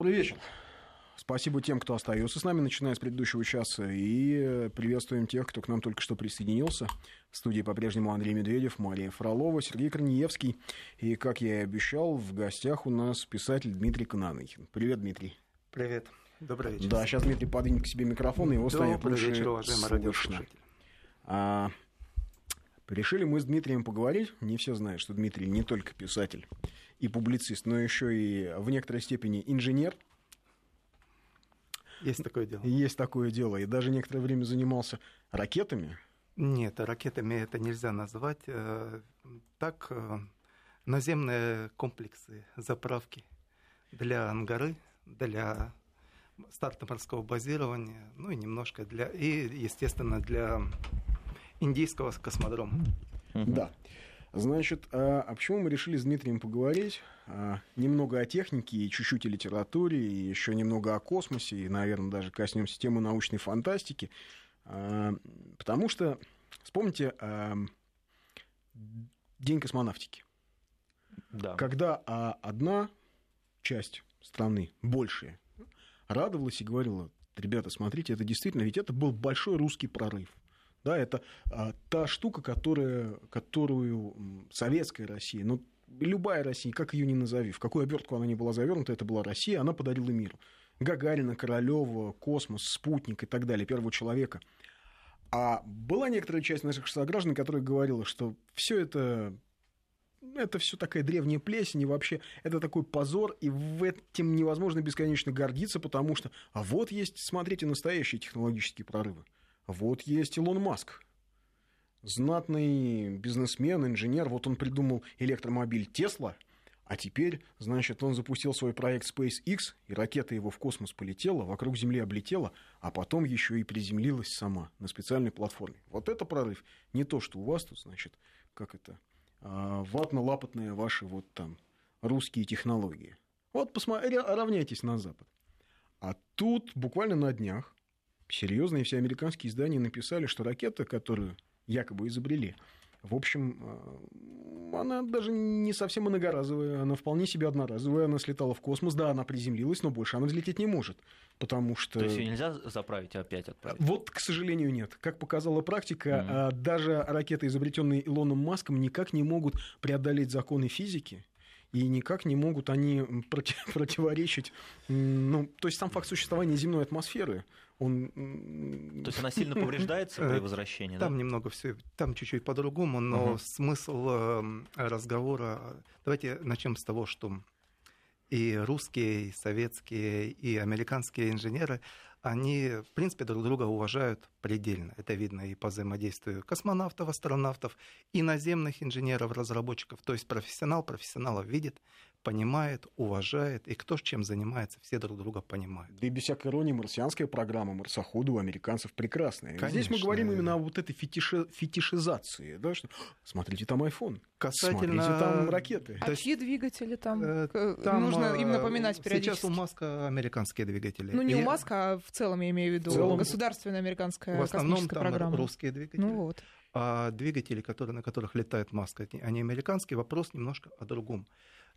Добрый вечер. Спасибо тем, кто остается с нами, начиная с предыдущего часа. И приветствуем тех, кто к нам только что присоединился. В студии по-прежнему Андрей Медведев, Мария Фролова, Сергей Корнеевский. И, как я и обещал, в гостях у нас писатель Дмитрий Кананыхин. Привет, Дмитрий. Привет. Добрый вечер. Да, сейчас Дмитрий подвинет к себе микрофон, и его станет Добрый лучше вечер, слышно. А, решили мы с Дмитрием поговорить. Не все знают, что Дмитрий не только писатель и публицист, но еще и в некоторой степени инженер. Есть такое дело. Есть такое дело. И даже некоторое время занимался ракетами. Нет, ракетами это нельзя назвать. Э, Так, э, наземные комплексы заправки для Ангары, для старта морского базирования, ну и немножко для, и, естественно, для индийского космодрома. Да. Значит, а, а почему мы решили с Дмитрием поговорить? А, Немного о технике и чуть-чуть о литературе, и еще немного о космосе, и, наверное, даже коснемся темы научной фантастики. А, Потому что, вспомните, а, День космонавтики. Да. Когда а, одна часть страны, большая, радовалась и говорила, ребята, смотрите, это действительно, ведь это был большой русский прорыв. Да, это а, та штука, которая, которую советская Россия, ну, любая Россия, как ее ни назови, в какую обертку она ни была завернута, это была Россия, она подарила миру. Гагарина, Королева, космос, спутник и так далее, первого человека. А была некоторая часть наших сограждан, которая говорила, что все это это все такая древняя плесень, и вообще это такой позор, и в этим невозможно бесконечно гордиться, потому что а вот есть, смотрите, настоящие технологические прорывы. Вот есть Илон Маск, знатный бизнесмен, инженер, вот он придумал электромобиль Тесла, а теперь, значит, он запустил свой проект SpaceX, и ракета его в космос полетела, вокруг Земли облетела, а потом еще и приземлилась сама на специальной платформе. Вот это прорыв. Не то, что у вас тут, значит, как это, а, ватно-лапотные ваши вот там русские технологии. Вот посмотрите, равняйтесь на Запад. А тут буквально на днях серьезные все американские издания написали, что ракета, которую якобы изобрели, в общем, э, она даже не совсем многоразовая, она вполне себе одноразовая, она слетала в космос, да, она приземлилась, но больше она взлететь не может, потому что... То есть ее нельзя заправить и опять отправить? Вот, к сожалению, нет. Как показала практика, а, даже ракеты, изобретенные Илоном Маском, никак не могут преодолеть законы физики. И никак не могут они проти- противоречить. Ну, то есть сам факт существования земной атмосферы, он... То есть она сильно повреждается при возвращении? да? Там немного все, там чуть-чуть по-другому, но Мгм. смысл э, разговора. Давайте начнем с того, что и русские, и советские, и американские инженеры, они, в принципе, друг друга уважают предельно. Это видно и по взаимодействию космонавтов, астронавтов, и наземных инженеров, разработчиков. То есть профессионал профессионала видит, понимает, уважает, и кто с чем занимается, все друг друга понимают. Да и без всякой иронии, марсианская программа марсохода у американцев прекрасная. Здесь мы Конечно. говорим именно о вот этой фетиши- фетишизации. Да, что, смотрите, там iPhone. Касательно- Смотрите, там ракеты. А То есть, чьи двигатели там? Э, К- Там, Нужно э, им напоминать Сейчас периодически. у Маска американские двигатели. Ну, не у И Маска, а в целом, я имею в виду, В целом- государственная американская В основном космическая там программа. русские двигатели. Ну вот. А двигатели, которые, на которых летает Маска, они- американские. Вопрос немножко о другом.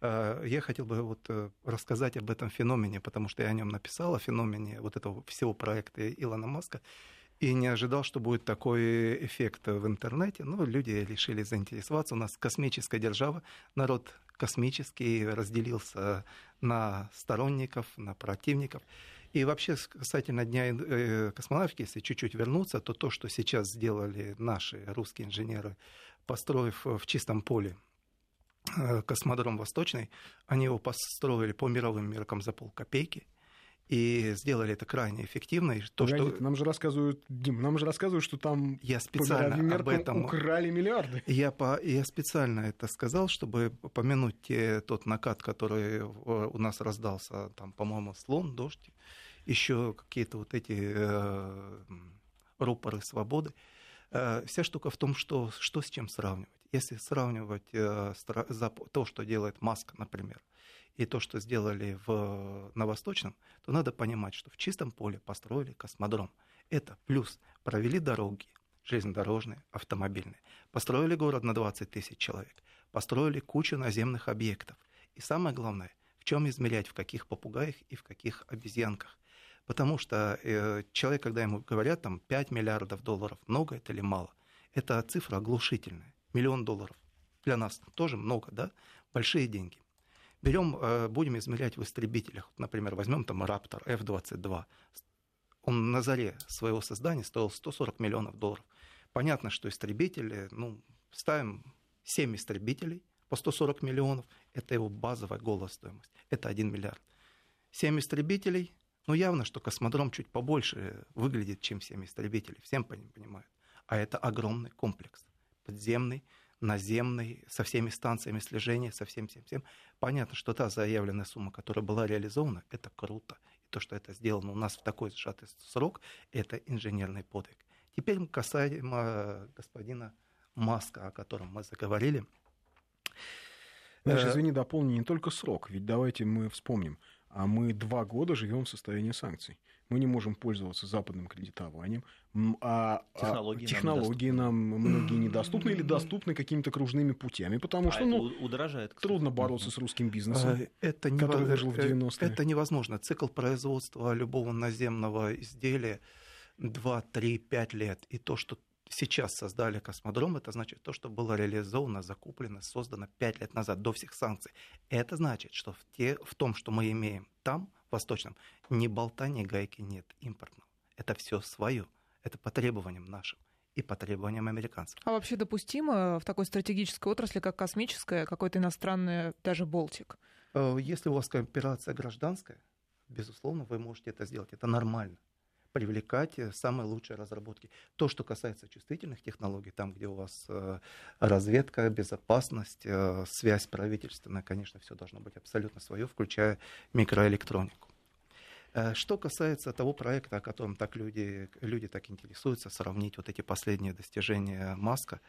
Э, Я хотел бы вот э, рассказать об этом феномене, потому что я о нем написал, о феномене вот этого всего проекта Илона Маска, и не ожидал, что будет такой эффект в интернете. Но люди решили заинтересоваться. У нас космическая держава, народ космический разделился на сторонников, на противников. И вообще, с- касательно Дня э, космонавтики, если чуть-чуть вернуться, то то, что сейчас сделали наши русские инженеры, построив в чистом поле э, космодром Восточный, они его построили по мировым меркам за полкопейки, и сделали это крайне эффективно. И то, Погодите, что нам же рассказывают, Дим, нам же рассказывают, что там я по специально мировым об этом украли миллиарды. Я, по, я специально это сказал, чтобы помянуть те, тот накат, который у нас раздался, там, по-моему, слон, дождь, еще какие-то вот эти э, рупоры свободы. Э, вся штука в том, что, что с чем сравнивать. Если сравнивать э, стра- зап- то, что делает Маска, например, и то, что сделали в, на Восточном, то надо понимать, что в чистом поле построили космодром. Это плюс провели дороги, железнодорожные, автомобильные. Построили город на 20 тысяч человек. Построили кучу наземных объектов. И самое главное, В чем измерять, в каких попугаях и в каких обезьянках. Потому что э, человек, когда ему говорят там 5 миллиардов долларов, много это или мало, это цифра оглушительная. Миллион долларов. Для нас тоже много, да? Большие деньги. Берем, э, будем измерять в истребителях. Например, возьмем там Raptor F-22. Он на заре своего создания стоил 140 миллионов долларов. Понятно, что истребители, ну, ставим 7 истребителей по 140 миллионов, это его базовая голая стоимость, это 1 миллиард. 7 истребителей, ну, явно, что космодром чуть побольше выглядит, чем 7 истребителей, всем понимают. А это огромный комплекс, подземный, наземный, со всеми станциями слежения, со всем, всем, всем. Понятно, что та заявленная сумма, которая была реализована, это круто. И то, что это сделано у нас в такой сжатый срок, это инженерный подвиг. Теперь касаемо господина Маска, о котором мы заговорили. Знаешь, э, извини, дополню не только срок, ведь давайте мы вспомним, а мы два года живем в состоянии санкций. Мы не можем пользоваться западным кредитованием, а, а технологии, технологии нам, нам многие недоступны или доступны какими-то кружными путями, потому а что ну, удорожает, трудно бороться с русским бизнесом, э, это не который выжил в 90-е. Это невозможно. Цикл производства любого наземного изделия 2, 3, 5 лет. И то, что сейчас создали космодром, это значит то, что было реализовано, закуплено, создано 5 лет назад, до всех санкций. Это значит, что в, те, в том, что мы имеем там, в Восточном, ни болта, ни гайки нет импортного. Это все свое. Это по требованиям нашим и по требованиям американцев. А вообще допустимо в такой стратегической отрасли, как космическая, какой-то иностранный, даже Болтик? Э, если у вас операция гражданская, безусловно, вы можете это сделать. Это нормально привлекать э, самые лучшие разработки. То, что касается чувствительных технологий, там, где у вас э, разведка, безопасность, э, связь правительственная, конечно, все должно быть абсолютно свое, включая микроэлектронику. Что касается того проекта, о котором так люди, люди так интересуются, сравнить вот эти последние достижения Маска,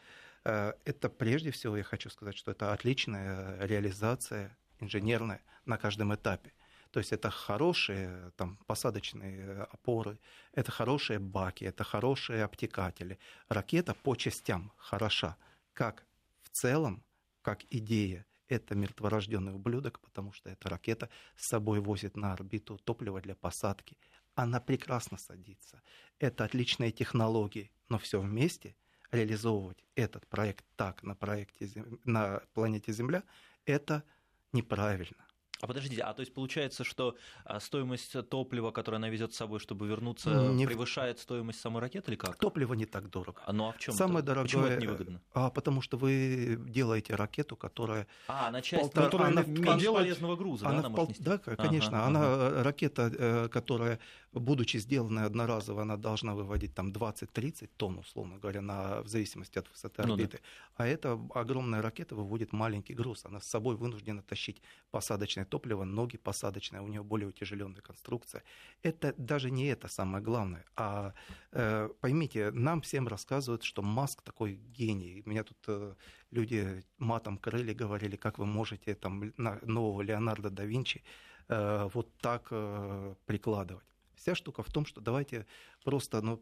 это прежде всего, я хочу сказать, что это отличная реализация инженерная на каждом этапе. То есть это хорошие там, посадочные опоры, это хорошие баки, это хорошие обтекатели. Ракета по частям хороша. Как в целом, как идея, это мертворожденный ублюдок, потому что эта ракета с собой возит на орбиту топливо для посадки. Она прекрасно садится. Это отличные технологии, но все вместе реализовывать этот проект так на, проекте, на планете Земля, это неправильно. А подождите, а то есть получается, что а, стоимость топлива, которое она везет с собой, чтобы вернуться, не превышает стоимость самой ракеты или как? Топливо не так дорого. А ну а в чем? Самое дорогое. Почему это невыгодно? А потому что вы делаете ракету, которая. А, она часть, полтора, которая она меньше делает... полезного груза, она да, она пол... Да, конечно. Ага, она ага. ракета, э, которая, будучи сделанной одноразово, она должна выводить там 20-30 тонн, условно говоря, на, в зависимости от высоты орбиты. Ну, да. А эта огромная ракета выводит маленький груз. Она с собой вынуждена тащить посадочное топливо, ноги посадочные у нее более утяжеленная конструкция. Это даже не это самое главное. А э, поймите, нам всем рассказывают, что Маск такой гений. Меня тут э, люди матом крыли, говорили, как вы можете там нового Леонардо да Винчи э, вот так э, прикладывать. Вся штука в том, что давайте просто, ну,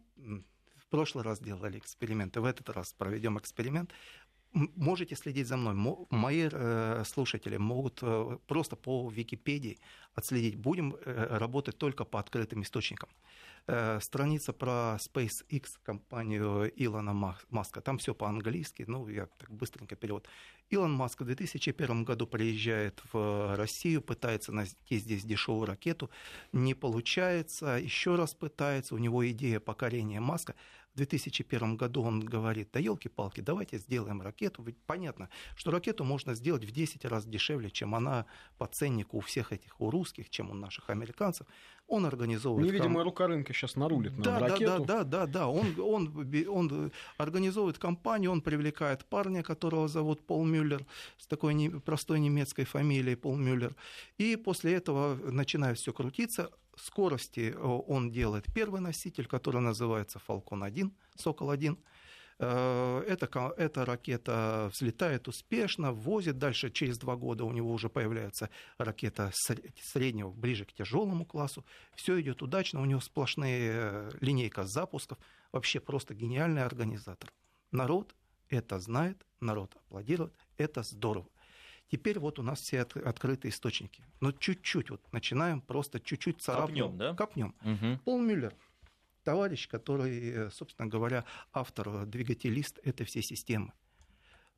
в прошлый раз делали эксперимент, и в этот раз проведем эксперимент можете следить за мной. Мои э, слушатели могут э, просто по Википедии отследить. Будем э, работать только по открытым источникам. Страница про SpaceX, компанию Илона Маска. Там все по-английски, ну, я так быстренько перевод. Илон Маск в 2001 году приезжает в Россию, пытается найти здесь дешевую ракету, не получается, еще раз пытается, у него идея покорения Маска. В 2001 году он говорит, да елки-палки, давайте сделаем ракету. Ведь понятно, что ракету можно сделать в 10 раз дешевле, чем она по ценнику у всех этих, у русских, чем у наших американцев. Он организовывает... Невидимая рука рынка сейчас нарулит на да, ракету. Да, да, да, да. Он, он, он организовывает компанию, он привлекает парня, которого зовут Пол Мюллер, с такой не, простой немецкой фамилией Пол Мюллер. И после этого начинает все крутиться скорости э, он делает первый носитель, который называется Falcon 1, Сокол 1. Э, эта, эта ракета взлетает успешно, возит дальше, через два года у него уже появляется ракета среднего, ближе к тяжелому классу. Все идет удачно, у него сплошные э, линейка запусков. Вообще просто гениальный организатор. Народ это знает, народ аплодирует, это здорово. Теперь вот у нас все от, открытые источники. Но чуть-чуть вот начинаем просто чуть-чуть царапнем. Копнем, да? Копнем. Угу. Пол Мюллер, товарищ, который, э, собственно говоря, автор, двигателист этой всей системы.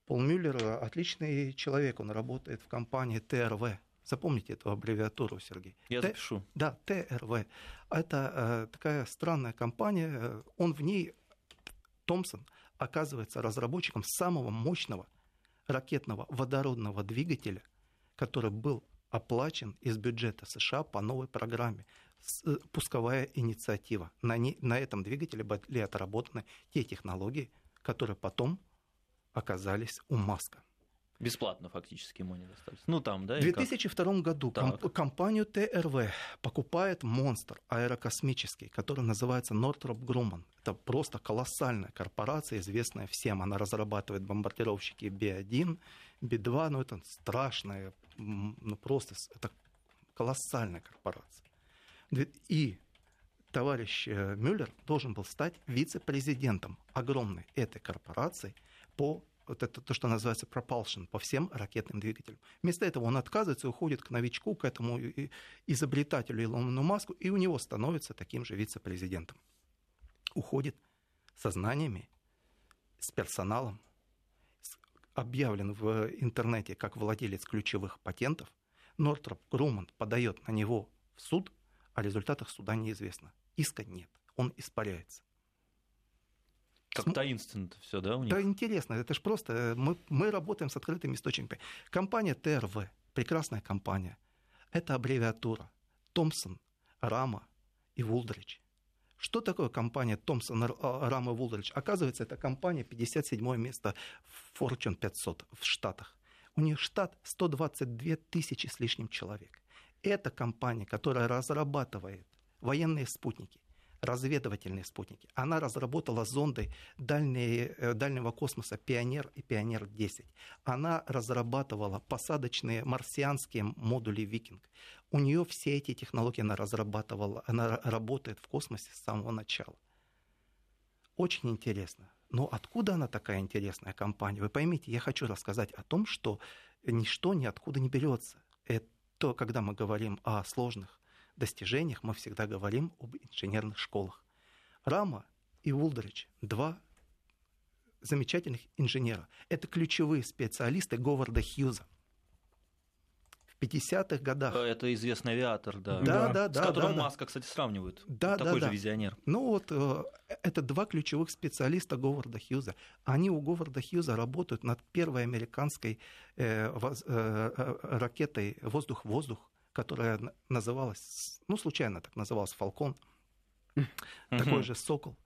Пол Мюллер отличный человек, он работает в компании ТРВ. Запомните эту аббревиатуру, Сергей. Я Т... запишу. Да, ТРВ. Это э, такая странная компания. Он в ней, Томпсон, оказывается разработчиком самого мощного ракетного водородного двигателя, который был оплачен из бюджета США по новой программе э, пусковая инициатива. На, не, на этом двигателе были отработаны те технологии, которые потом оказались у Маска. Бесплатно фактически ему не достались. Ну там, да? В 2002 как? году комп- компанию ТРВ покупает монстр аэрокосмический, который называется Northrop Grumman. Это просто колоссальная корпорация, известная всем. Она разрабатывает бомбардировщики B1, B2, ну это страшная, ну просто это колоссальная корпорация. И товарищ э, Мюллер должен был стать вице-президентом огромной этой корпорации по вот это то, что называется propulsion по всем ракетным двигателям. Вместо этого он отказывается и уходит к новичку, к этому изобретателю Илону Маску, и у него становится таким же вице-президентом. Уходит со знаниями, с персоналом, объявлен в интернете как владелец ключевых патентов. Нортроп Груман подает на него в суд, о результатах суда неизвестно. Иска нет, он испаряется. Как См... таинственно это все, да, у них? Да, интересно. Это же просто... Э, мы, мы работаем с открытыми источниками. Компания ТРВ, прекрасная компания. Это аббревиатура. Томпсон, Рама и Вулдрич. Что такое компания Томпсон, Рама и Вулдрич? Оказывается, это компания 57 место в Fortune 500 в Штатах. У них штат 122 тысячи с лишним человек. Это компания, которая разрабатывает военные спутники, разведывательные спутники. Она разработала зонды дальние, э, дальнего космоса «Пионер» и «Пионер-10». Она разрабатывала посадочные марсианские модули «Викинг». У нее все эти технологии она разрабатывала, она работает в космосе с самого начала. Очень интересно. Но откуда она такая интересная компания? Вы поймите, я хочу рассказать о том, что ничто ниоткуда не берется. Это когда мы говорим о сложных достижениях мы всегда говорим об инженерных школах. Рама и Улдрич – два замечательных инженера. Это ключевые специалисты Говарда Хьюза. В 50-х годах. Это известный авиатор, да. Да, да, да. С которым да, да. Маска, кстати, сравнивают. Да, Такой да, же да. визионер. Ну вот, э, это два ключевых специалиста Говарда Хьюза. Они у Говарда Хьюза работают над первой американской э, воз, э, э ракетой воздух-воздух, которая называлась, ну, случайно так называлась «Фалкон», такой же «Сокол».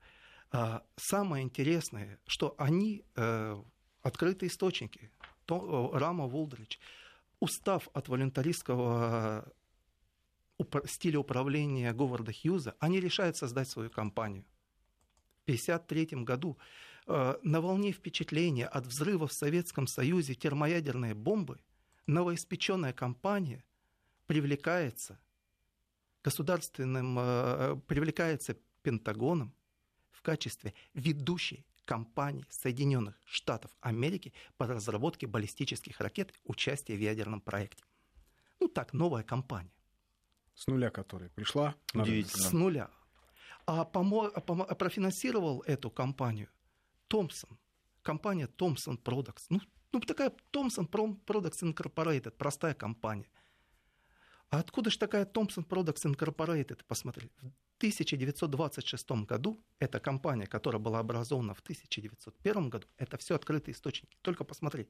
А, самое интересное, что они э, открытые источники. То, э, Рама Вулдрич, устав от волюнтаристского стиля управления Говарда Хьюза, они решают создать свою компанию. В 1953 году э, на волне впечатления от взрыва в Советском Союзе термоядерной бомбы новоиспеченная компания привлекается государственным, э, привлекается Пентагоном в качестве ведущей компании Соединенных Штатов Америки по разработке баллистических ракет участия в ядерном проекте. Ну так, новая компания. С нуля которая пришла. Удивительно. С нуля. А, помо... а, помо... а профинансировал эту компанию Томпсон, компания Thomson Products. Ну, ну такая Thomson Products Incorporated, простая компания. А откуда же такая Thomson Products Incorporated? Посмотри. В 1926 году эта компания, которая была образована в 1901 году, это все открытые источники. Только посмотреть.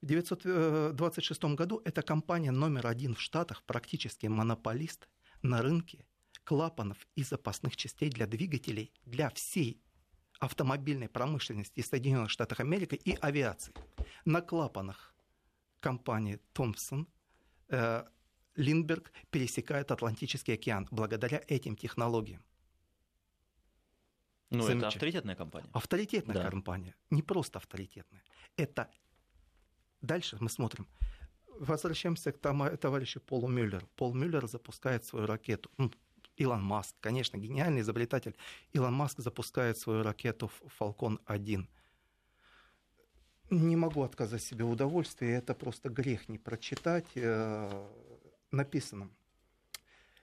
В 1926 году эта компания номер один в Штатах, практически монополист на рынке клапанов и запасных частей для двигателей для всей автомобильной промышленности Соединенных Штатов Америки и авиации. На клапанах компании э, Линдберг пересекает Атлантический океан благодаря этим технологиям. Ну, это авторитетная компания. Авторитетная да. компания. Не просто авторитетная. Это... Дальше мы смотрим. Возвращаемся к товарищу Полу Мюллеру. Пол Мюллер запускает свою ракету. Ну, Илон Маск, конечно, гениальный изобретатель. Илон Маск запускает свою ракету Falcon 1. Не могу отказать себе в удовольствии, это просто грех не прочитать э, написанном.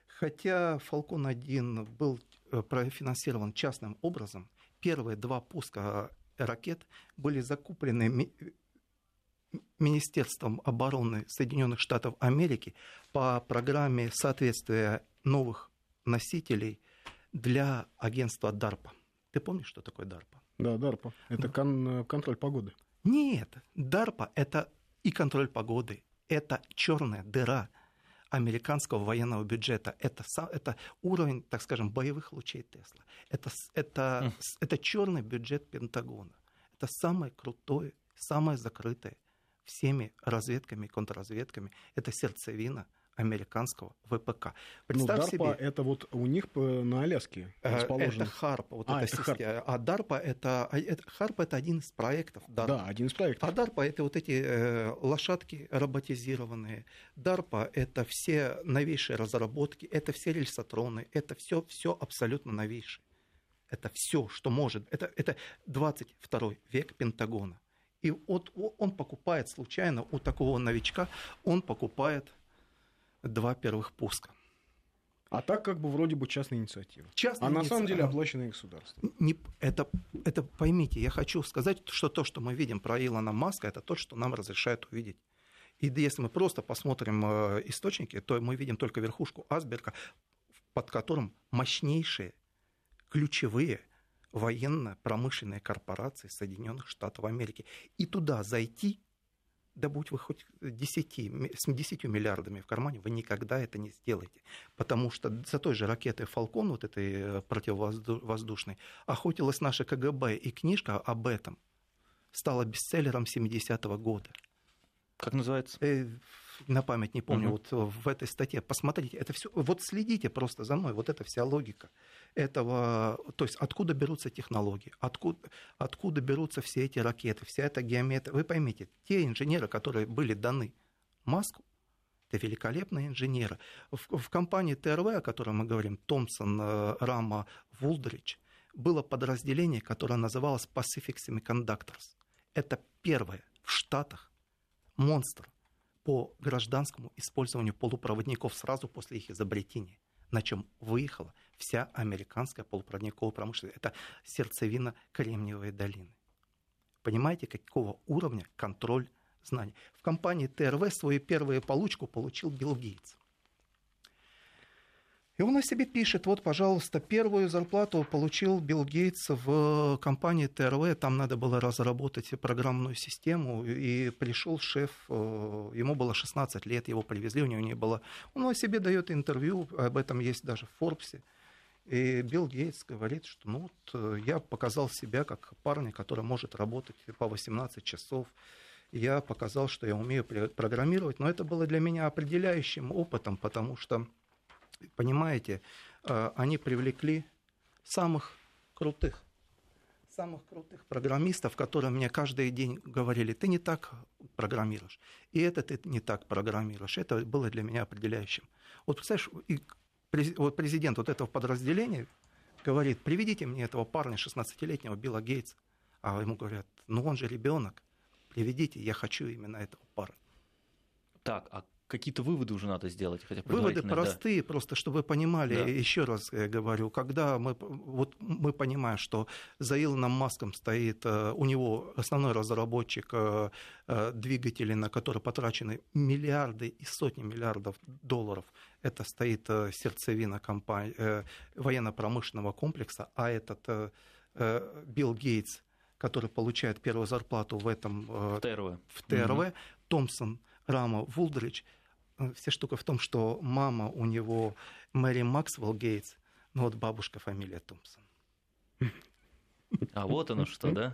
Хотя Falcon 1 был э, профинансирован частным образом, первые два пуска ракет были закуплены ми- Министерством обороны Соединенных Штатов Америки по программе соответствия новых носителей для агентства DARPA. Ты помнишь, что такое DARPA? Да, DARPA. Это кон- контроль погоды. Нет, DARPA – это и контроль погоды, это черная дыра американского военного бюджета. Это, это уровень, так скажем, боевых лучей Тесла. Это, это, это черный бюджет Пентагона. Это самое крутое, самое закрытое всеми разведками, контрразведками. Это сердцевина – американского ВПК. Представь ну, DARPA себе... это вот у них на Аляске э, расположено. Это ХАРПа, вот а, это, это система. А DARPA это, это ХАРПа это один из проектов. DARPA. Да, один из проектов. А DARPA это вот эти э, лошадки роботизированные. DARPA это все новейшие разработки, это все рельсотроны, это все, все абсолютно новейшее. Это все, что может. Это, это 22 век Пентагона. И вот он покупает случайно у такого новичка, он покупает два первых пуска. А так как бы вроде бы частная инициатива. Частная а инициатива. на самом деле оплаченное государство. Не, это, это поймите, я хочу сказать, что то, что мы видим про Илона Маска, это то, что нам разрешают увидеть. И если мы просто посмотрим э, источники, то мы видим только верхушку Асберга, под которым мощнейшие, ключевые военно-промышленные корпорации Соединенных Штатов Америки. И туда зайти да будь вы хоть 10, с 10 миллиардами в кармане, вы никогда это не сделаете. Потому что за той же ракетой «Фалкон», вот этой э, противовоздушной, охотилась наша КГБ, и книжка об этом стала бестселлером 70-го года. Как называется? Э, на память не помню, угу. вот в этой статье. Посмотрите, это все. Вот следите просто за мной, вот это вся логика этого, то есть откуда берутся технологии, откуда, откуда берутся все эти ракеты, вся эта геометрия. Вы поймите, те инженеры, которые были даны Маску, это великолепные инженеры. В, в компании ТРВ, о которой мы говорим, Томпсон, э, Рама, Вулдрич, было подразделение, которое называлось Pacific Semiconductors. Это первое в Штатах монстр по гражданскому использованию полупроводников сразу после их изобретения, на чем выехала вся американская полупроводниковая промышленность. Это сердцевина Кремниевой долины. Понимаете, какого уровня контроль знаний? В компании ТРВ свою первую получку получил Билл Гейтс. И он о себе пишет, вот, пожалуйста, первую зарплату получил Билл Гейтс в компании ТРВ, там надо было разработать программную систему, и пришел шеф, э, ему было 16 лет, его привезли, у него не было... Он о себе дает интервью, об этом есть даже в Форбсе. И Билл Гейтс говорит, что ну вот э, я показал себя как парня, который может работать по 18 часов. Я показал, что я умею программировать, но это было для меня определяющим опытом, потому что понимаете, э, они привлекли самых крутых, самых крутых программистов, которые мне каждый день говорили, ты не так программируешь, и это ты не так программируешь. Это было для меня определяющим. Вот, представляешь, и вот президент вот этого подразделения говорит, приведите мне этого парня 16-летнего Билла Гейтса. А ему говорят, ну он же ребенок, приведите, я хочу именно этого парня. Так, а какие-то выводы уже надо сделать. Хотя выводы простые, да. просто чтобы вы понимали, да. еще раз я говорю, когда мы, вот мы понимаем, что за Илоном Маском стоит, э, у него основной разработчик э, э, двигателей, на которые потрачены миллиарды и сотни миллиардов долларов, это стоит сердцевина компании, военно-промышленного комплекса, а этот Билл Гейтс, который получает первую зарплату в этом в ТРВ, в ТРВ угу. Томпсон, Рама, Вулдрич – вся штука в том, что мама у него Мэри Максвелл Гейтс, ну вот бабушка фамилия Томпсон. А вот оно что, да?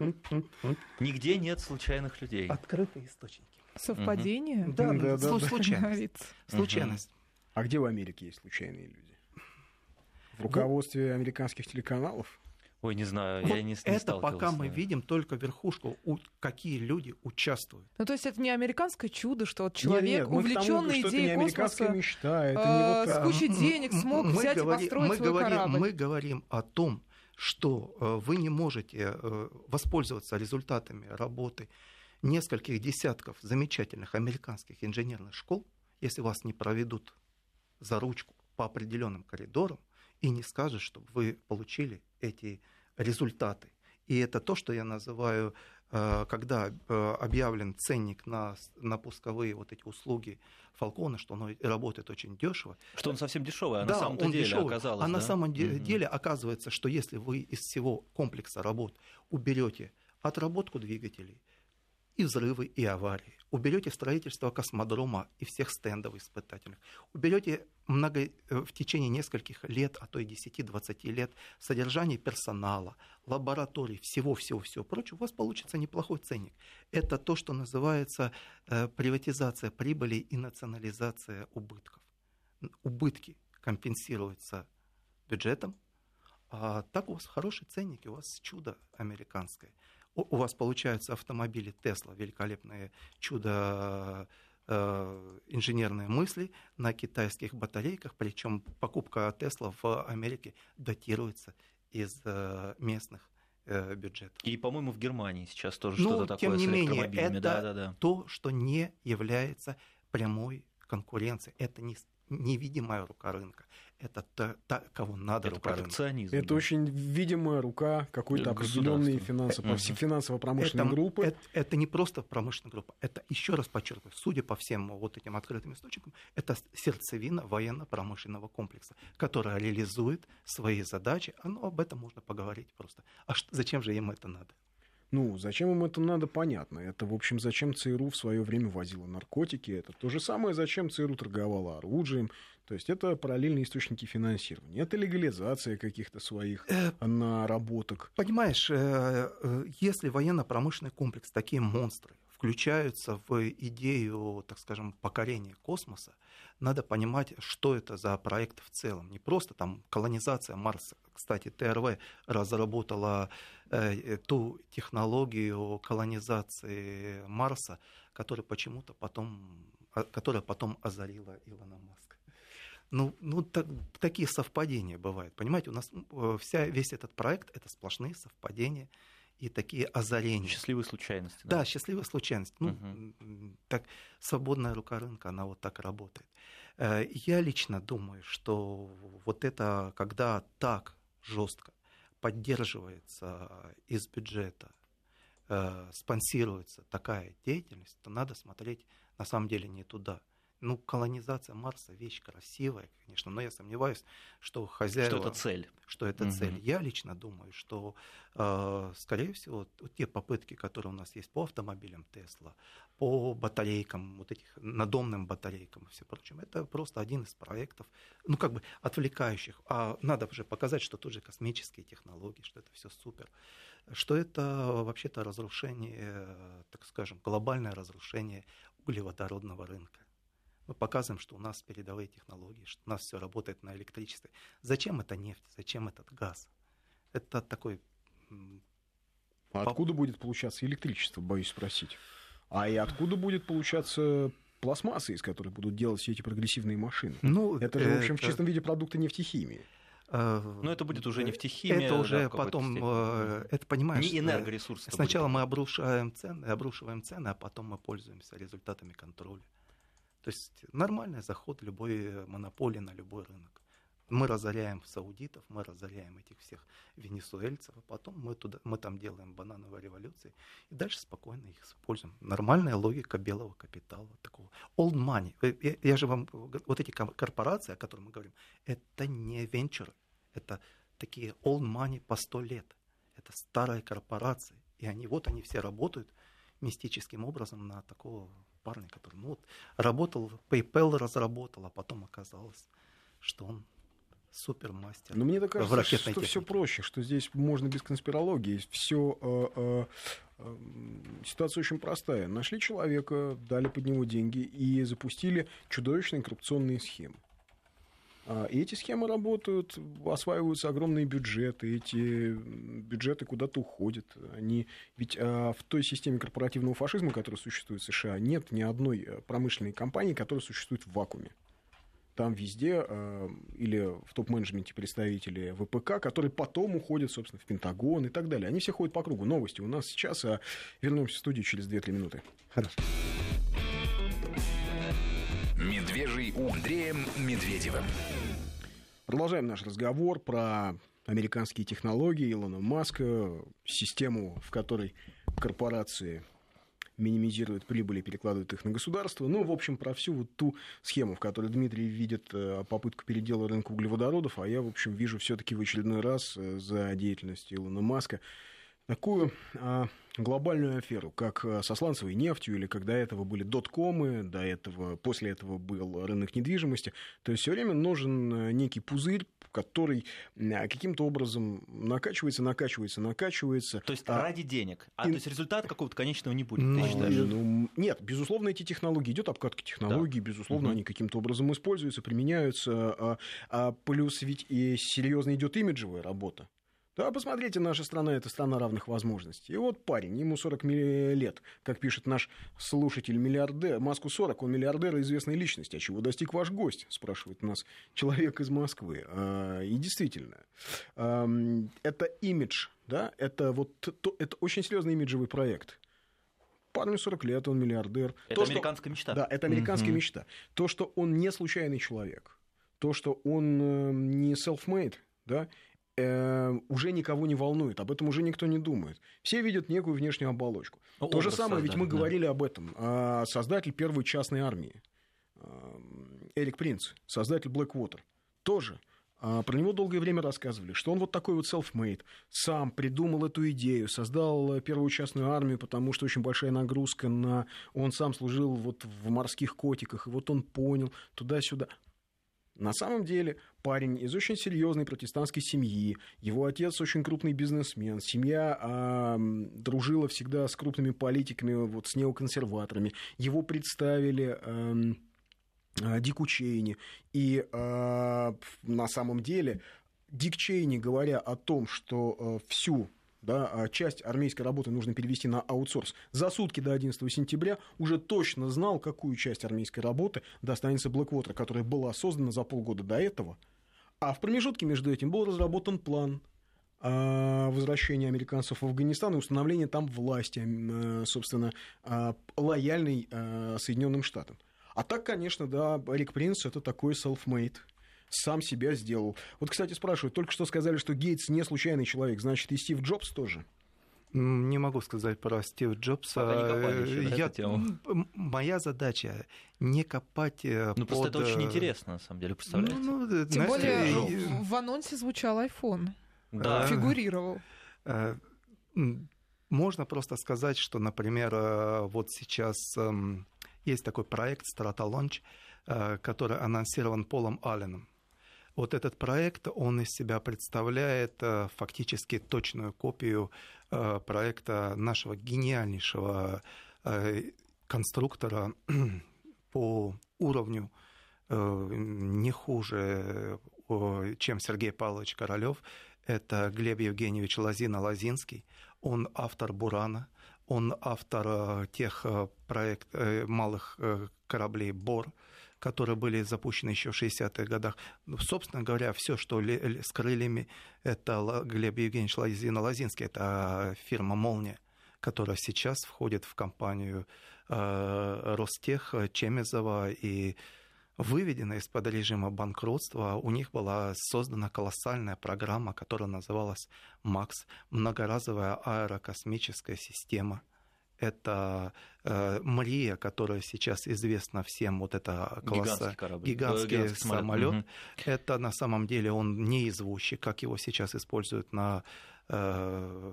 Нигде нет случайных людей. Открытые источники. Совпадение? Угу. Да, да, да, случайность. Случайность. А где в Америке есть случайные люди? В руководстве американских телеканалов? Ой, не знаю, вот я не, не Это пока мы видим только верхушку, у, какие люди участвуют. Ну, то есть это не американское чудо, что вот человек, увлеченный идеей космоса, мечта, это не вот... с кучей денег смог мы взять говори, и построить мы свой говорим, корабль. Мы говорим о том, что э, вы не можете э, воспользоваться результатами работы нескольких десятков замечательных американских инженерных школ, если вас не проведут за ручку по определенным коридорам и не скажут, чтобы вы получили эти результаты. И это то, что я называю, э, когда э, объявлен ценник на, на пусковые вот эти услуги Фалкона, что он работает очень дешево. Что он совсем дешевый, а да, на самом деле дешевый. оказалось. А да? на самом mm-hmm. деле оказывается, что если вы из всего комплекса работ уберете отработку двигателей, и взрывы, и аварии. Уберете строительство космодрома и всех стендов испытательных. Уберете много, э, в течение нескольких лет, а то и 10-20 лет, содержание персонала, лабораторий, всего-всего-всего прочего, у вас получится неплохой ценник. Это то, что называется э, приватизация прибыли и национализация убытков. Убытки компенсируются бюджетом, а так у вас хороший ценник, и у вас чудо американское у вас получаются автомобили Тесла, великолепное чудо э, инженерные мысли на китайских батарейках, причем покупка Тесла в Америке датируется из э, местных э, бюджетов. И, по-моему, в Германии сейчас тоже ну, что-то тем такое не с менее, это да, да, да. то, что не является прямой конкуренцией. Это не невидимая рука рынка. Это та, та кого надо это рука протекционизм. Это да. очень видимая рука какой-то определенной финансово- угу. финансово-промышленной это, группы. Это, это не просто промышленная группа, это, еще раз подчеркиваю, судя по всем вот этим открытым источникам, это сердцевина военно-промышленного комплекса, которая реализует свои задачи. А ну, об этом можно поговорить просто. А что, зачем же им это надо? Ну, зачем им это надо, понятно. Это, в общем, зачем ЦРУ в свое время возила наркотики. Это то же самое, зачем ЦРУ торговала оружием. То есть это параллельные источники финансирования. Это легализация каких-то своих э, наработок. Понимаешь, э, э, если военно-промышленный комплекс, такие монстры, включаются в идею, так скажем, покорения космоса, надо понимать, что это за проект в целом. Не просто там колонизация Марса. Кстати, ТРВ разработала э, ту технологию колонизации Марса, которая почему-то потом, а, которая потом озарила Илона Маска. Ну, ну так, такие совпадения бывают. Понимаете, у нас э, вся, весь этот проект это сплошные совпадения и такие озарения. Счастливые случайности. Да, да счастливые случайности. Ну, угу. так свободная рука рынка, она вот так работает. Э, я лично думаю, что вот это, когда так жестко поддерживается из бюджета, э, спонсируется такая деятельность, то надо смотреть на самом деле не туда. Ну, колонизация Марса вещь красивая, конечно, но я сомневаюсь, что хозяева... Что это цель. Что это угу. цель. Я лично думаю, что, э, скорее всего, те попытки, которые у нас есть по автомобилям Тесла, по батарейкам, вот этих надомным батарейкам и все прочее, это просто один из проектов, ну, как бы отвлекающих. А надо же показать, что тут же космические технологии, что это все супер что это вообще-то разрушение, так скажем, глобальное разрушение углеводородного рынка. Мы показываем, что у нас передовые технологии, что у нас все работает на электричестве. Зачем это нефть? Зачем этот газ? Это такой... А откуда будет получаться электричество, боюсь спросить? А и откуда будет получаться пластмасса, из которой будут делать все эти прогрессивные машины? Ну, это же, в общем, это... в чистом виде продукты нефтехимии. Э, Но это будет уже нефтехимия. Это уже да, потом, э, это понимаешь. Не энергоресурс. Сначала мы обрушиваем цены, обрушиваем цены, а потом мы пользуемся результатами контроля. То есть нормальный заход любой монополии на любой рынок. Мы разоряем саудитов, мы разоряем этих всех венесуэльцев, а потом мы, туда, мы там делаем банановые революции и дальше спокойно их используем. Нормальная логика белого капитала, такого old money. Я, я же вам, вот эти корпорации, о которых мы говорим, это не венчуры, это такие old money по сто лет. Это старые корпорации, и они, вот они все работают мистическим образом на такого парня, который ну, вот, работал, PayPal разработал, а потом оказалось, что он супермастер. Но мне так кажется, что технике. все проще, что здесь можно без конспирологии. Все э, э, э, ситуация очень простая. Нашли человека, дали под него деньги и запустили чудовищные коррупционные схемы. А, эти схемы работают, осваиваются огромные бюджеты, эти бюджеты куда-то уходят. Они... Ведь а, в той системе корпоративного фашизма, которая существует в США, нет ни одной э, промышленной компании, которая существует в вакууме. там везде э, или в топ-менеджменте представители ВПК, которые потом уходят, собственно, в Пентагон и так далее. Они все ходят по кругу. Новости у нас сейчас, а вернемся в студию через 2-3 минуты. Хорошо. Андреем Медведевым. Продолжаем наш разговор про американские технологии Илона Маска, систему, в которой корпорации минимизируют прибыли, перекладывают их на государство. Ну, в общем, про всю вот ту схему, в которой Дмитрий видит э, попытку передела рынка углеводородов, а я, в общем, вижу все-таки в очередной раз э, за деятельностью Илона Маска такую а, глобальную аферу, как э, со сланцевой нефтью, или когда этого были доткомы, до этого, после этого был рынок недвижимости. То есть все время нужен некий пузырь, который каким-то образом накачивается, накачивается, накачивается. То есть а... ради денег. А и... то есть результата какого-то конечного не будет, ну, ты считаешь? Ну, нет, безусловно, эти технологии, идет обкатка технологий, да. безусловно, угу. они каким-то образом используются, применяются. А, а плюс ведь и серьезно идет имиджевая работа. Да, посмотрите, наша страна – это страна равных возможностей. И вот парень, ему 40 лет, как пишет наш слушатель миллиардер, Маску 40, он миллиардер и известная личность. А чего достиг ваш гость, спрашивает нас человек из Москвы. А, и действительно, это имидж, да, это вот это очень серьезный имиджевый проект парню 40 лет, он миллиардер. Это то, американская что... мечта. Да, это американская mm-hmm. мечта. То, что он не случайный человек, то, что он э, не self-made, да, э, уже никого не волнует, об этом уже никто не думает. Все видят некую внешнюю оболочку. Ну, То же самое, ведь мы да. говорили об этом. А создатель первой частной армии, э, Эрик Принц, создатель Blackwater, тоже а про него долгое время рассказывали, что он вот такой вот self-made, сам придумал эту идею, создал первую частную армию, потому что очень большая нагрузка на... Он сам служил вот в морских котиках, и вот он понял туда-сюда. На самом деле парень из очень серьезной протестантской семьи, его отец очень крупный бизнесмен, семья а, дружила всегда с крупными политиками, вот с неоконсерваторами, его представили... А, Дику Чейни. И э, на самом деле Дик Чейни, говоря о том, что э, всю да, а часть армейской работы нужно перевести на аутсорс. За сутки до 11 сентября уже точно знал, какую часть армейской работы достанется Blackwater, которая была создана за полгода до этого. А в промежутке между этим был разработан план а, возвращения американцев в Афганистан и установления там власти, э, собственно, а, лояльной Соединенным Штатам. А так, конечно, да, Рик Принц это такой self-made сам себя сделал. Вот, кстати, спрашивают, только что сказали, что Гейтс не случайный человек, значит, и Стив Джобс тоже? Не могу сказать про Стив Джобса. Я, моя задача не копать э, Ну, под... просто это очень интересно, на самом деле, представляете? Ну, ну, Тем знаете, более, я... в анонсе звучал iPhone. Да. Фигурировал. Э, можно просто сказать, что, например, э, вот сейчас эм, есть такой проект Strata Launch, который анонсирован Полом Алленом. Вот этот проект, он из себя представляет э, фактически точную копию э, проекта нашего гениальнейшего э, конструктора по уровню не хуже, чем Сергей Павлович Королёв. Это Глеб Евгеньевич Лазина-Лазинский. Он автор «Бурана», он автор тех проект, малых кораблей «Бор», которые были запущены еще в 60-х годах. Ну, собственно говоря, все, что с крыльями, это Глеб Евгеньевич Лазина-Лазинский, это фирма «Молния», которая сейчас входит в компанию э, Ростех, Чемезова и выведена из-под режима банкротства, у них была создана колоссальная программа, которая называлась МАКС, многоразовая аэрокосмическая система – это э, Мария, которая сейчас известна всем, вот это колосса... гигантский, гигантский, гигантский самолет. Угу. Это на самом деле он не извозчик, как его сейчас используют на э,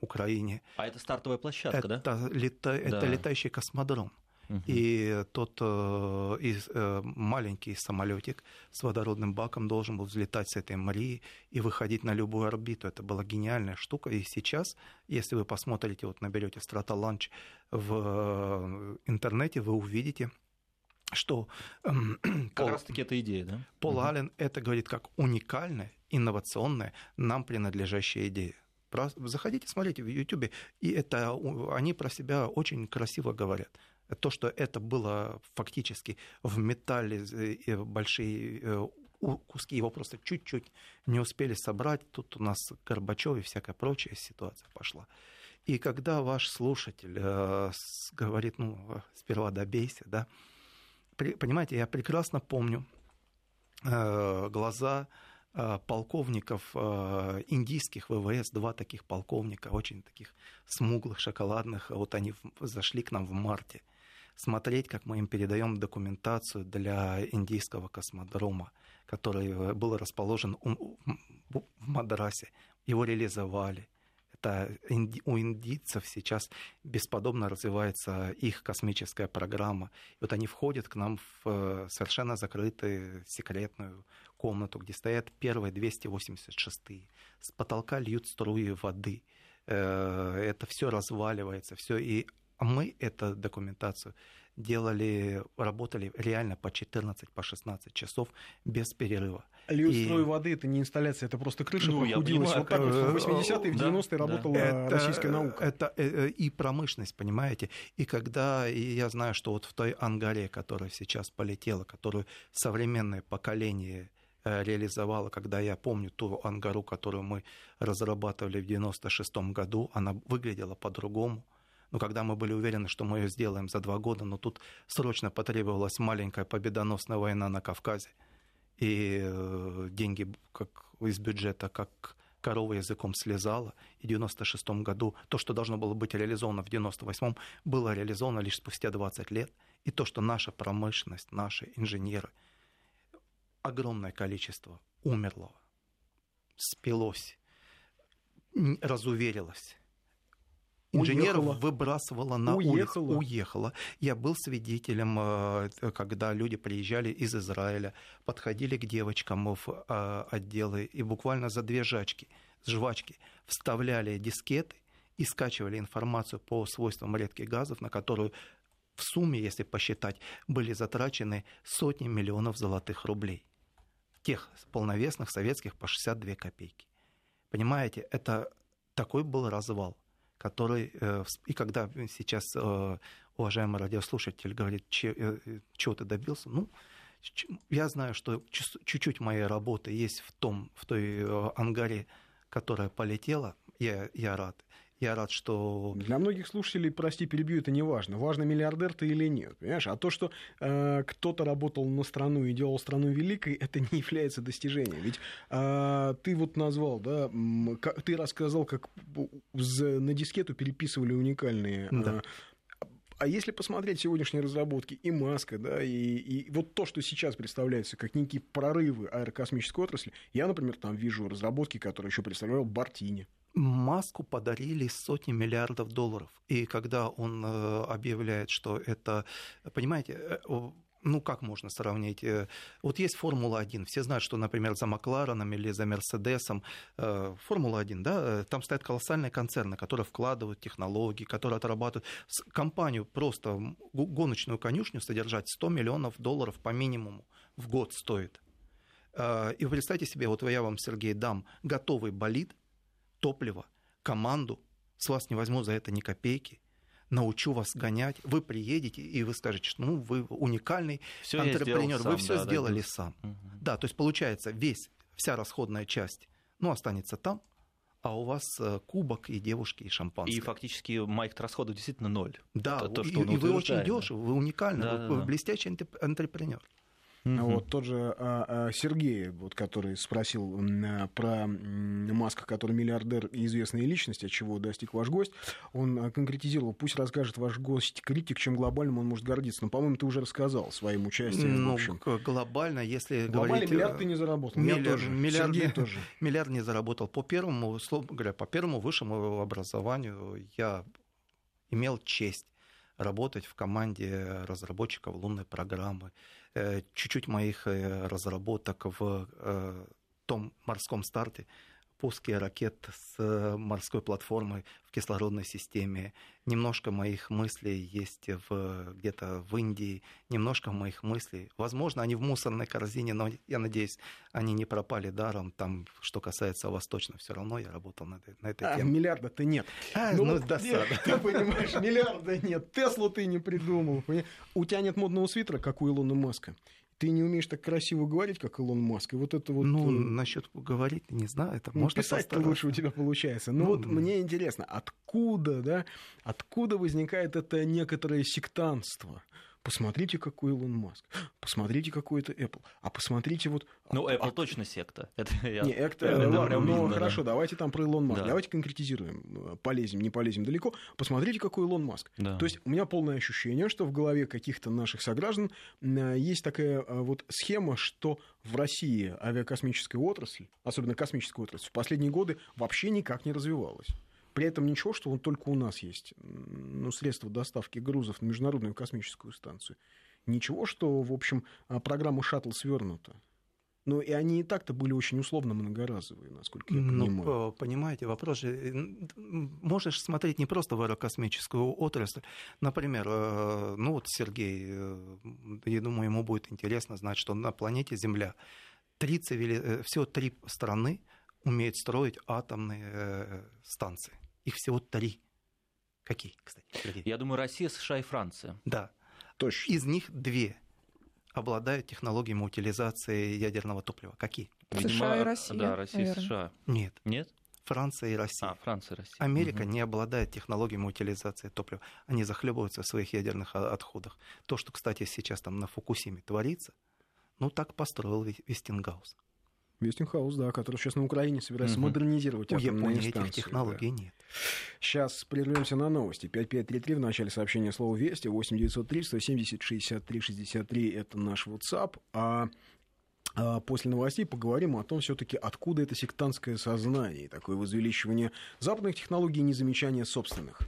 Украине. А это стартовая площадка, это да? Лета... да? Это летающий космодром. И тот э, из, э, маленький самолетик с водородным баком должен был взлетать с этой Марии и выходить на любую орбиту. Это была гениальная штука. И сейчас, если вы посмотрите, вот наберете Launch в э, интернете, вы увидите, что... Эм, как раз-таки эта идея, да? Пол угу. Аллен это говорит как уникальная, инновационная, нам принадлежащая идея. Заходите, смотрите в YouTube, и это они про себя очень красиво говорят. То, что это было фактически в металле большие куски его просто чуть-чуть не успели собрать. Тут у нас Горбачев и всякая прочая ситуация пошла. И когда ваш слушатель э, говорит, ну, сперва добейся, да, понимаете, я прекрасно помню э, глаза э, полковников э, индийских ВВС, два таких полковника, очень таких смуглых, шоколадных, вот они зашли к нам в марте смотреть, как мы им передаем документацию для индийского космодрома, который э, был расположен в Мадрасе. Его реализовали это у индийцев сейчас бесподобно развивается их космическая программа. И вот они входят к нам в э, совершенно закрытую секретную комнату, где стоят первые 286 С потолка льют струи воды. Э, это все разваливается, все. И мы эту документацию делали, работали реально по 14, по 16 часов без перерыва. Льют и... воды это не инсталляция, это просто крыша ну, прохудилась. Вот так вот в 80-е, в 90-е работала это, российская наука. Это э, э, и промышленность, понимаете. И когда, и я знаю, что вот в той ангаре, которая сейчас полетела, которую современное поколение э, реализовала, когда я помню ту ангару, которую мы разрабатывали в 96 году, она выглядела по-другому но когда мы были уверены, что мы ее сделаем за два года, но тут срочно потребовалась маленькая победоносная война на Кавказе, и э, деньги как из бюджета, как корова языком слезала, и в 96 году то, что должно было быть реализовано в 98 было реализовано лишь спустя 20 лет, и то, что наша промышленность, наши инженеры, огромное количество умерло, спилось, разуверилось, инженеров уехала. выбрасывала на уехала. улицу. Уехала. Я был свидетелем, э, когда люди приезжали из Израиля, подходили к девочкам в э, отделы и буквально за две жачки, жвачки вставляли дискеты и скачивали информацию по свойствам редких газов, на которую в сумме, если посчитать, были затрачены сотни миллионов золотых рублей. Тех полновесных советских по 62 копейки. Понимаете, это такой был развал который... Э, и когда сейчас э, уважаемый радиослушатель говорит, э, чего ты добился, ну, я знаю, что чуть-чуть моей работы есть в, том, в той ангаре, которая полетела, я, я рад. Я рад, что... Для многих слушателей, прости, перебью, это не важно. Важно, миллиардер ты или нет, понимаешь? А то, что э, кто-то работал на страну и делал страну великой, это не является достижением. Ведь э, ты вот назвал, да, ты рассказал, как на дискету переписывали уникальные да. А если посмотреть сегодняшние разработки и Маска, да, и, и вот то, что сейчас представляется как некие прорывы аэрокосмической отрасли, я, например, там вижу разработки, которые еще представлял Бартини. Маску подарили сотни миллиардов долларов. И когда он э, объявляет, что это, понимаете, э, ну, как можно сравнить? Э, вот есть Формула-1. Все знают, что, например, за Маклареном или за Мерседесом Формула-1, да, там стоят колоссальные концерны, которые вкладывают технологии, которые отрабатывают. Компанию просто гоночную конюшню содержать 100 миллионов долларов по минимуму в год стоит. И вы представьте себе, вот я вам, Сергей, дам готовый болид – топливо, команду, с вас не возьму за это ни копейки, научу вас гонять, вы приедете и вы скажете, что ну, вы уникальный всё антрепренер, вы все да, сделали да, сам. Угу. Да, то есть получается весь, вся расходная часть, ну, останется там, а у вас э, кубок и девушки, и шампанское. И фактически майк расходов действительно ноль. Да, Это то, что и, и вы очень дешевы, вы уникальны, да, вы, да, вы блестящий антрепренер. Угу. Вот тот же а, а, Сергей, вот, который спросил а, про Маска, который миллиардер и известная личность, от чего достиг ваш гость, он а, конкретизировал, пусть расскажет ваш гость критик, чем глобальным он может гордиться. Но, по-моему, ты уже рассказал своим участием. Ну, в общем. глобально, если Глобально говорить... миллиард ты не заработал. Миллиард, тоже. Миллиард, Сергей тоже. Миллиард не заработал. По первому, условно говоря, по первому высшему образованию я имел честь работать в команде разработчиков лунной программы. Э, чуть-чуть моих э, разработок в э, том морском старте пуски ракет с морской платформы в кислородной системе. Немножко моих мыслей есть в, где-то в Индии, немножко моих мыслей. Возможно, они в мусорной корзине, но я надеюсь, они не пропали даром. Там, что касается Восточного, все равно я работал на, на этой а, теме. Миллиарда-то нет. А, ну, ну досада. Ты понимаешь, миллиарда нет. Теслу ты не придумал. У тебя нет модного свитера, как у Илона Маска ты не умеешь так красиво говорить, как Илон Маск. И вот это вот... Ну, э... насчет говорить, не знаю. Это ну, можно писать лучше у тебя получается. Но ну, вот мне интересно, откуда, да, откуда возникает это некоторое сектантство? Посмотрите, какой Илон Маск. Посмотрите, какой это Apple. А посмотрите вот... Ну, Apple а... точно секта. Это я... Не, это... это ладно, ну, видно, хорошо, да. давайте там про Илон Маск. Да. Давайте конкретизируем. Полезем, не полезем далеко. Посмотрите, какой Илон Маск. Да. То есть у меня полное ощущение, что в голове каких-то наших сограждан есть такая а, вот схема, что в России авиакосмическая отрасль, особенно космическая отрасль, в последние годы вообще никак не развивалась. При этом ничего, что он только у нас есть ну, средства доставки грузов на Международную космическую станцию. Ничего, что, в общем, а, программа «Шаттл» свернута. Но и они и так-то были очень условно многоразовые, насколько я ну, понимаю. Ну, понимаете, вопрос же... Можешь смотреть не просто в аэрокосмическую отрасль. Например, э, ну вот Сергей, э, я думаю, ему будет интересно знать, что на планете Земля три цивили... Э, всего три страны умеют строить атомные станции. Их всего три. Какие, кстати? Сергей? Я думаю, Россия, США и Франция. Да. Точно. Из них две обладают технологиями утилизации ядерного топлива. Какие? Видимо, США и Россия. Да, Россия наверное. и США. Нет. Нет? Франция и Россия. А, Франция и Россия. Америка угу. не обладает технологиями утилизации топлива. Они захлебываются в своих ядерных отходах. То, что, кстати, сейчас там на Фукусиме творится, ну так построил Westinghouse. Westinghouse, да, который сейчас на Украине собирается угу. модернизировать У Японии станции, этих технологий да. нет. Сейчас прервемся на новости. 5533 в начале сообщения слова «Вести», 8903 170 63 63 – это наш WhatsApp. А а после новостей поговорим о том, все-таки откуда это сектантское сознание, такое возвеличивание западных технологий и незамечание собственных.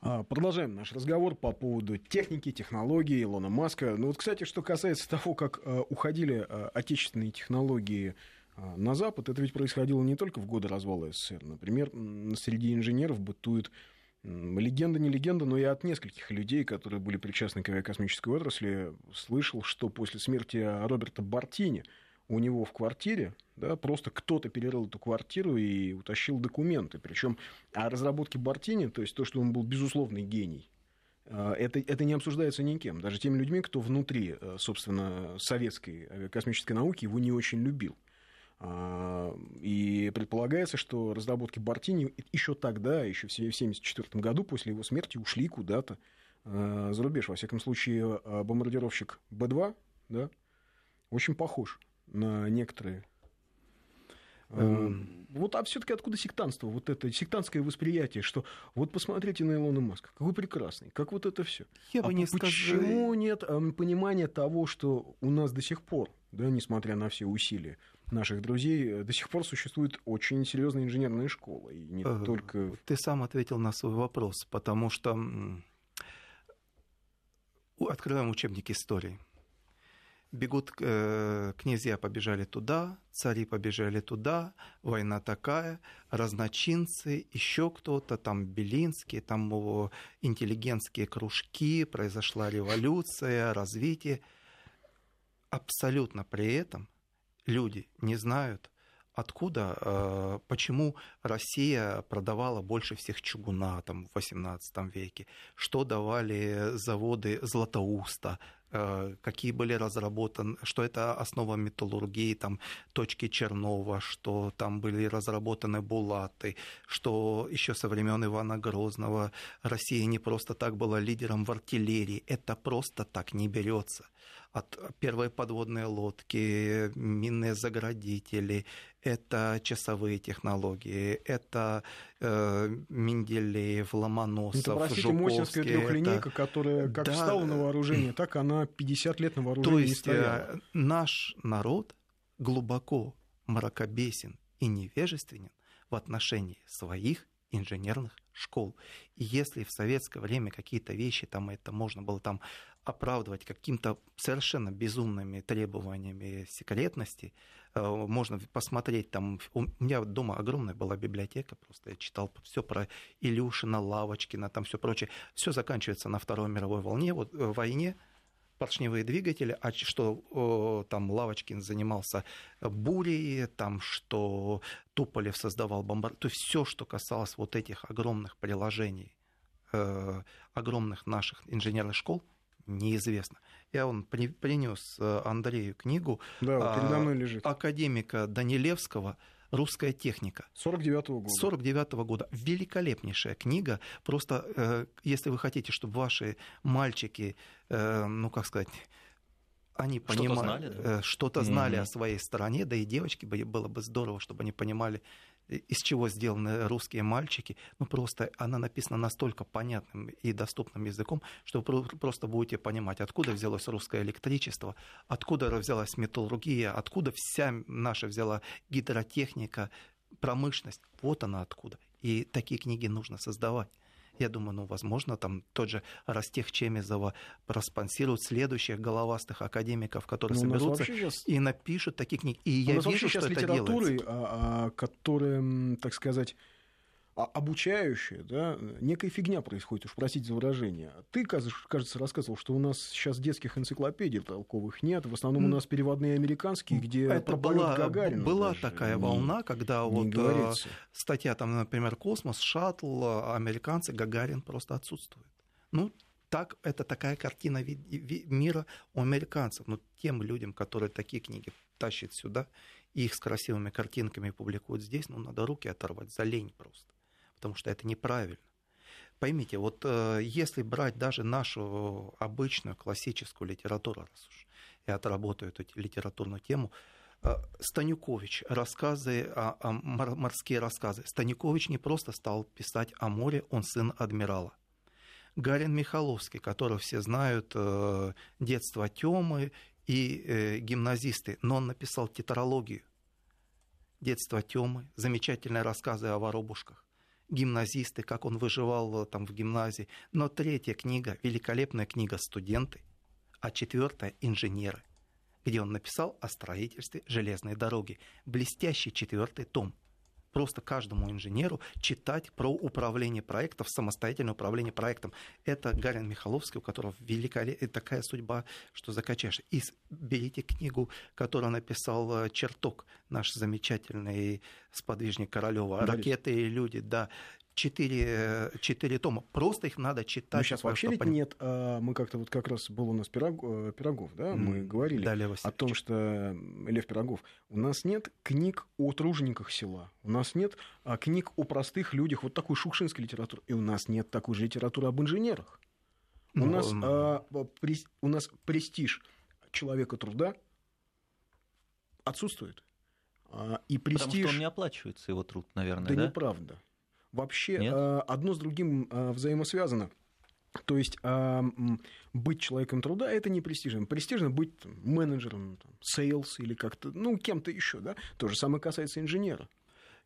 А, продолжаем наш разговор по поводу техники, технологий Илона Маска. Ну вот, кстати, что касается того, как а, уходили а, отечественные технологии на Запад, это ведь происходило не только в годы развала СССР. Например, среди инженеров бытует легенда, не легенда, но я от нескольких людей, которые были причастны к авиакосмической отрасли, слышал, что после смерти Роберта Бартини – у него в квартире, да, просто кто-то перерыл эту квартиру и утащил документы. Причем о разработке Бартини, то есть то, что он был безусловный гений, а, это, это не обсуждается никем. Даже теми людьми, кто внутри, э, собственно, советской космической науки его не очень любил. А, и предполагается, что разработки Бартини еще тогда, еще в 1974 году, после его смерти, ушли куда-то а, за рубеж. Во всяком случае, бомбардировщик Б-2 да, очень похож на некоторые. Эм... Вот, а все-таки откуда сектанство? Вот это сектантское восприятие, что вот посмотрите на Илона Маска, какой прекрасный, как вот это все. Я а бы не почему сказал... нет эм, понимания того, что у нас до сих пор, да, несмотря на все усилия наших друзей, э, до сих пор существует очень серьезная инженерная школа. И не э, только... Ты сам ответил на свой вопрос, потому что открываем учебник истории бегут э, князья побежали туда, цари побежали туда, война такая, разночинцы, еще кто-то, там Белинский, там его интеллигентские кружки, произошла революция, развитие. Абсолютно при этом люди не знают, откуда, э, почему Россия продавала больше всех чугуна там, в XVIII веке, что давали заводы Златоуста, какие были разработаны, что это основа металлургии, там, точки Чернова, что там были разработаны булаты, что еще со времен Ивана Грозного Россия не просто так была лидером в артиллерии. Это просто так не берется от первой подводной лодки, минные заградители, это часовые технологии, это э, Менделеев, Ломоносов, это, простите, Жуковский. Мосинская трехлинейка, это... которая как да, встала на вооружение, так она 50 лет на вооружении То есть, стояла. Э, наш народ глубоко мракобесен и невежественен в отношении своих инженерных школ. И если в советское время какие-то вещи, там это можно было там оправдывать каким-то совершенно безумными требованиями секретности. Э, можно посмотреть там... У меня дома огромная была библиотека, просто я читал все про Илюшина, Лавочкина, там все прочее. Все заканчивается на Второй мировой волне, вот, э, войне, поршневые двигатели, а что там Лавочкин занимался бурей, там что Туполев создавал бомбар, то есть все, что касалось вот этих огромных приложений, э, огромных наших инженерных школ, неизвестно. Я он принес э, Андрею книгу да, вот передо мной лежит. академика Данилевского «Русская техника». 49-го года. 49-го года. Великолепнейшая книга. Просто, э, если вы хотите, чтобы ваши мальчики, э, ну, как сказать, они что-то понимали, знали, да? что-то знали mm-hmm. о своей стране, да и девочки было бы здорово, чтобы они понимали из чего сделаны русские мальчики, ну просто она написана настолько понятным и доступным языком, что вы просто будете понимать, откуда взялось русское электричество, откуда взялась металлургия, откуда вся наша взяла гидротехника, промышленность. Вот она откуда. И такие книги нужно создавать. Я думаю, ну, возможно, там тот же Ростех Чемезова проспонсирует следующих головастых академиков, которые ну, соберутся сейчас... и напишут такие книги. И я вижу, что это делается. А, а, которые, так сказать, обучающая, да, некая фигня происходит, уж простите за выражение. Ты, кажется, рассказывал, что у нас сейчас детских энциклопедий толковых нет, в основном у нас переводные американские, где Это была, Гагарина была даже такая не, волна, когда не вот э, говорится. статья, там, например, «Космос», «Шаттл», американцы, Гагарин просто отсутствует. Ну, так, это такая картина мира у американцев. Но тем людям, которые такие книги тащат сюда, их с красивыми картинками публикуют здесь, ну, надо руки оторвать, за лень просто потому что это неправильно. Поймите, вот э, если брать даже нашу обычную классическую литературу, раз уж я отработаю эту литературную тему, э, Станюкович, рассказы, о, о, морские рассказы. Станюкович не просто стал писать о море, он сын адмирала. Гарин Михаловский, которого все знают, э, детство Тёмы и гимназисты, но он написал тетралогию. Детство Тёмы, замечательные рассказы о воробушках гимназисты, как он выживал э, там в гимназии. Но третья книга, великолепная книга «Студенты», а четвертая «Инженеры», где он написал о строительстве железной дороги. Блестящий четвертый том – просто каждому инженеру читать про управление проектом, самостоятельное управление проектом. Это Гарин Михаловский, у которого великолепная такая судьба, что закачаешь. И берите книгу, которую написал э, Черток, наш замечательный сподвижник Королева. «Ракеты и люди», да четыре, четыре тома. Просто их надо читать. Но сейчас вообще ведь нет. А, мы как-то вот как раз был у нас Пирог, э, Пирогов, да, мы говорили да, о том, что Лев Пирогов. У нас нет книг о тружениках села. У нас нет а, книг о простых людях, вот такой шукшинской литературы. И у нас нет такой же литературы об инженерах. У, ну, нас, а, при, у нас престиж человека труда отсутствует. А, и престиж... Потому что он не оплачивается, его труд, наверное, да? Да неправда вообще Нет? Э, одно с другим э, взаимосвязано. То есть э, быть человеком труда это не престижно. Престижно быть менеджером, там, sales или как-то, ну, кем-то еще, да. То же самое касается инженера.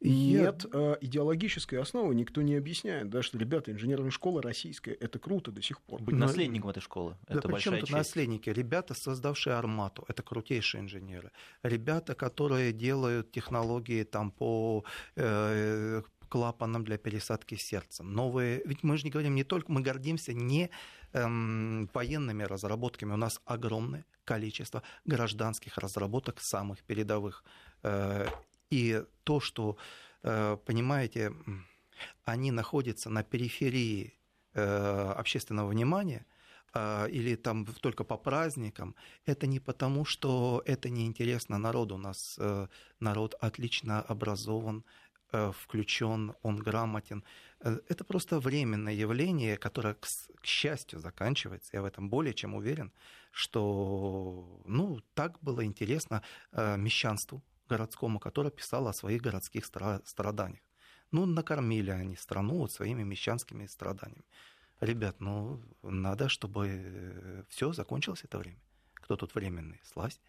Нет э, идеологической основы, никто не объясняет, да, что, ребята, инженерная школа российская, это круто до сих пор. Быть наследником этой школы, да это большая честь. наследники? Ребята, создавшие Армату, это крутейшие инженеры. Ребята, которые делают технологии там по э, клапаном для пересадки сердца. Новые, ведь мы же не говорим не только, мы гордимся не эм, военными разработками, у нас огромное количество гражданских разработок самых передовых. Э, и то, что, э, понимаете, они находятся на периферии э, общественного внимания, э, или там только по праздникам, это не потому, что это неинтересно народу. У нас э, народ отлично образован, включен, он грамотен. Э, это просто временное явление, которое, к, счастью, заканчивается. Я в этом более чем уверен, что ну, так было интересно э, мещанству городскому, которое писало о своих городских страданиях. Ну, накормили они страну вот своими мещанскими страданиями. Ребят, ну, надо, чтобы все закончилось это время. Кто тут временный? Сласть.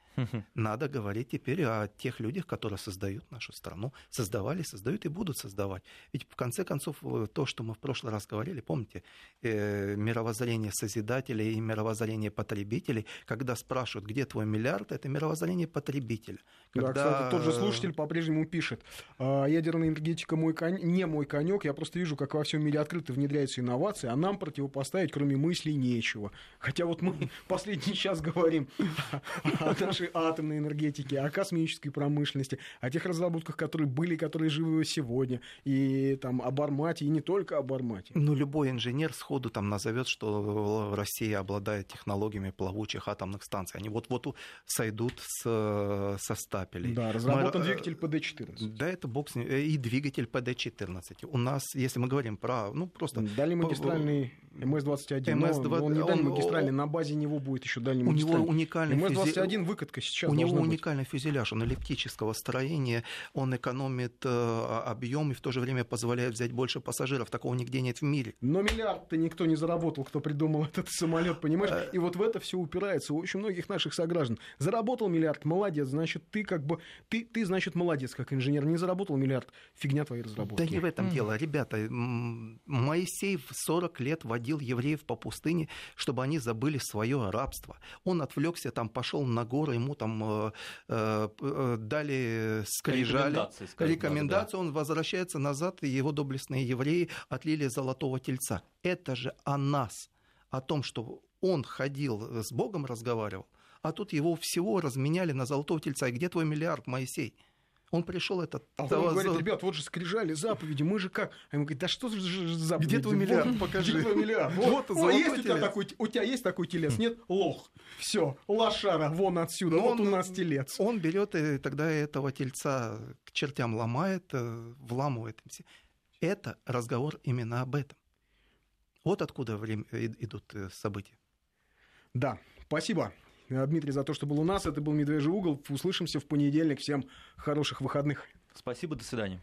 Надо говорить теперь о тех людях, которые создают нашу страну, создавали, создают и будут создавать. Ведь в конце концов э, то, что мы в прошлый раз говорили, помните, э, мировоззрение созидателей и мировоззрение потребителей, когда спрашивают, где твой миллиард, это мировоззрение потребителя. Когда... Да, кстати, тот же слушатель по-прежнему пишет, «А, ядерная энергетика мой кон... не мой конек, я просто вижу, как во всем мире открыто внедряются инновации, а нам противопоставить, кроме мыслей, нечего. Хотя вот мы последний час говорим о нашей атомной энергетике, о космической промышленности, о тех разработках, которые были, которые живы сегодня, и там об Армате, и не только об Армате. Ну, любой инженер сходу там назовет, что Россия обладает технологиями плавучих атомных станций. Они вот-вот сойдут с, со стапелей. Да, разработан мы, двигатель ПД-14. Да, это бокс и двигатель ПД-14. У нас, если мы говорим про, ну, просто... Дальний магистральный МС-21, МС но он не дальний магистральный, на базе него будет еще дальний магистральный. У него уникальный МС-21 выкатка сейчас У него уникальный быть. фюзеляж, он эллиптического строения, он экономит э, объем и в то же время позволяет взять больше пассажиров. Такого нигде нет в мире. Но миллиард-то никто не заработал, кто придумал этот самолет, понимаешь? Э, и вот в это все упирается у очень многих наших сограждан. Заработал миллиард, молодец, значит, ты как бы, ты, ты значит, молодец, как инженер. Не заработал миллиард, фигня твои разработки. Да не в этом mm. дело, ребята. Моисей в 40 лет водил евреев по пустыне, чтобы они забыли свое рабство. Он отвлекся, там пошел на горы, ему там э, э, э дали скрижали, рекомендации, рекомендации да. он возвращается назад, и его доблестные евреи отлили золотого тельца. Это же о нас, о том, что он ходил с Богом, разговаривал, а тут его всего разменяли на золотого тельца. И где твой миллиард, Моисей? Он пришел этот... А он говорит, ребят, вот же скрижали заповеди, мы же как? А ему говорит, да что же заповеди? Где твой миллиард, вот, покажи. Где твой миллиард? Вот, вот есть у тебя, такой, у тебя есть такой телец? Нет? Лох. Все, лошара, вон отсюда, Но вот он, у нас телец. Он берет и тогда этого тельца к чертям ломает, э, вламывает. Это разговор именно об этом. Вот откуда время, идут э, события. Да, спасибо. Э, Дмитрий, за то, что был у нас. Это был «Медвежий угол». Услышимся в понедельник. Всем хороших выходных. Спасибо, до свидания.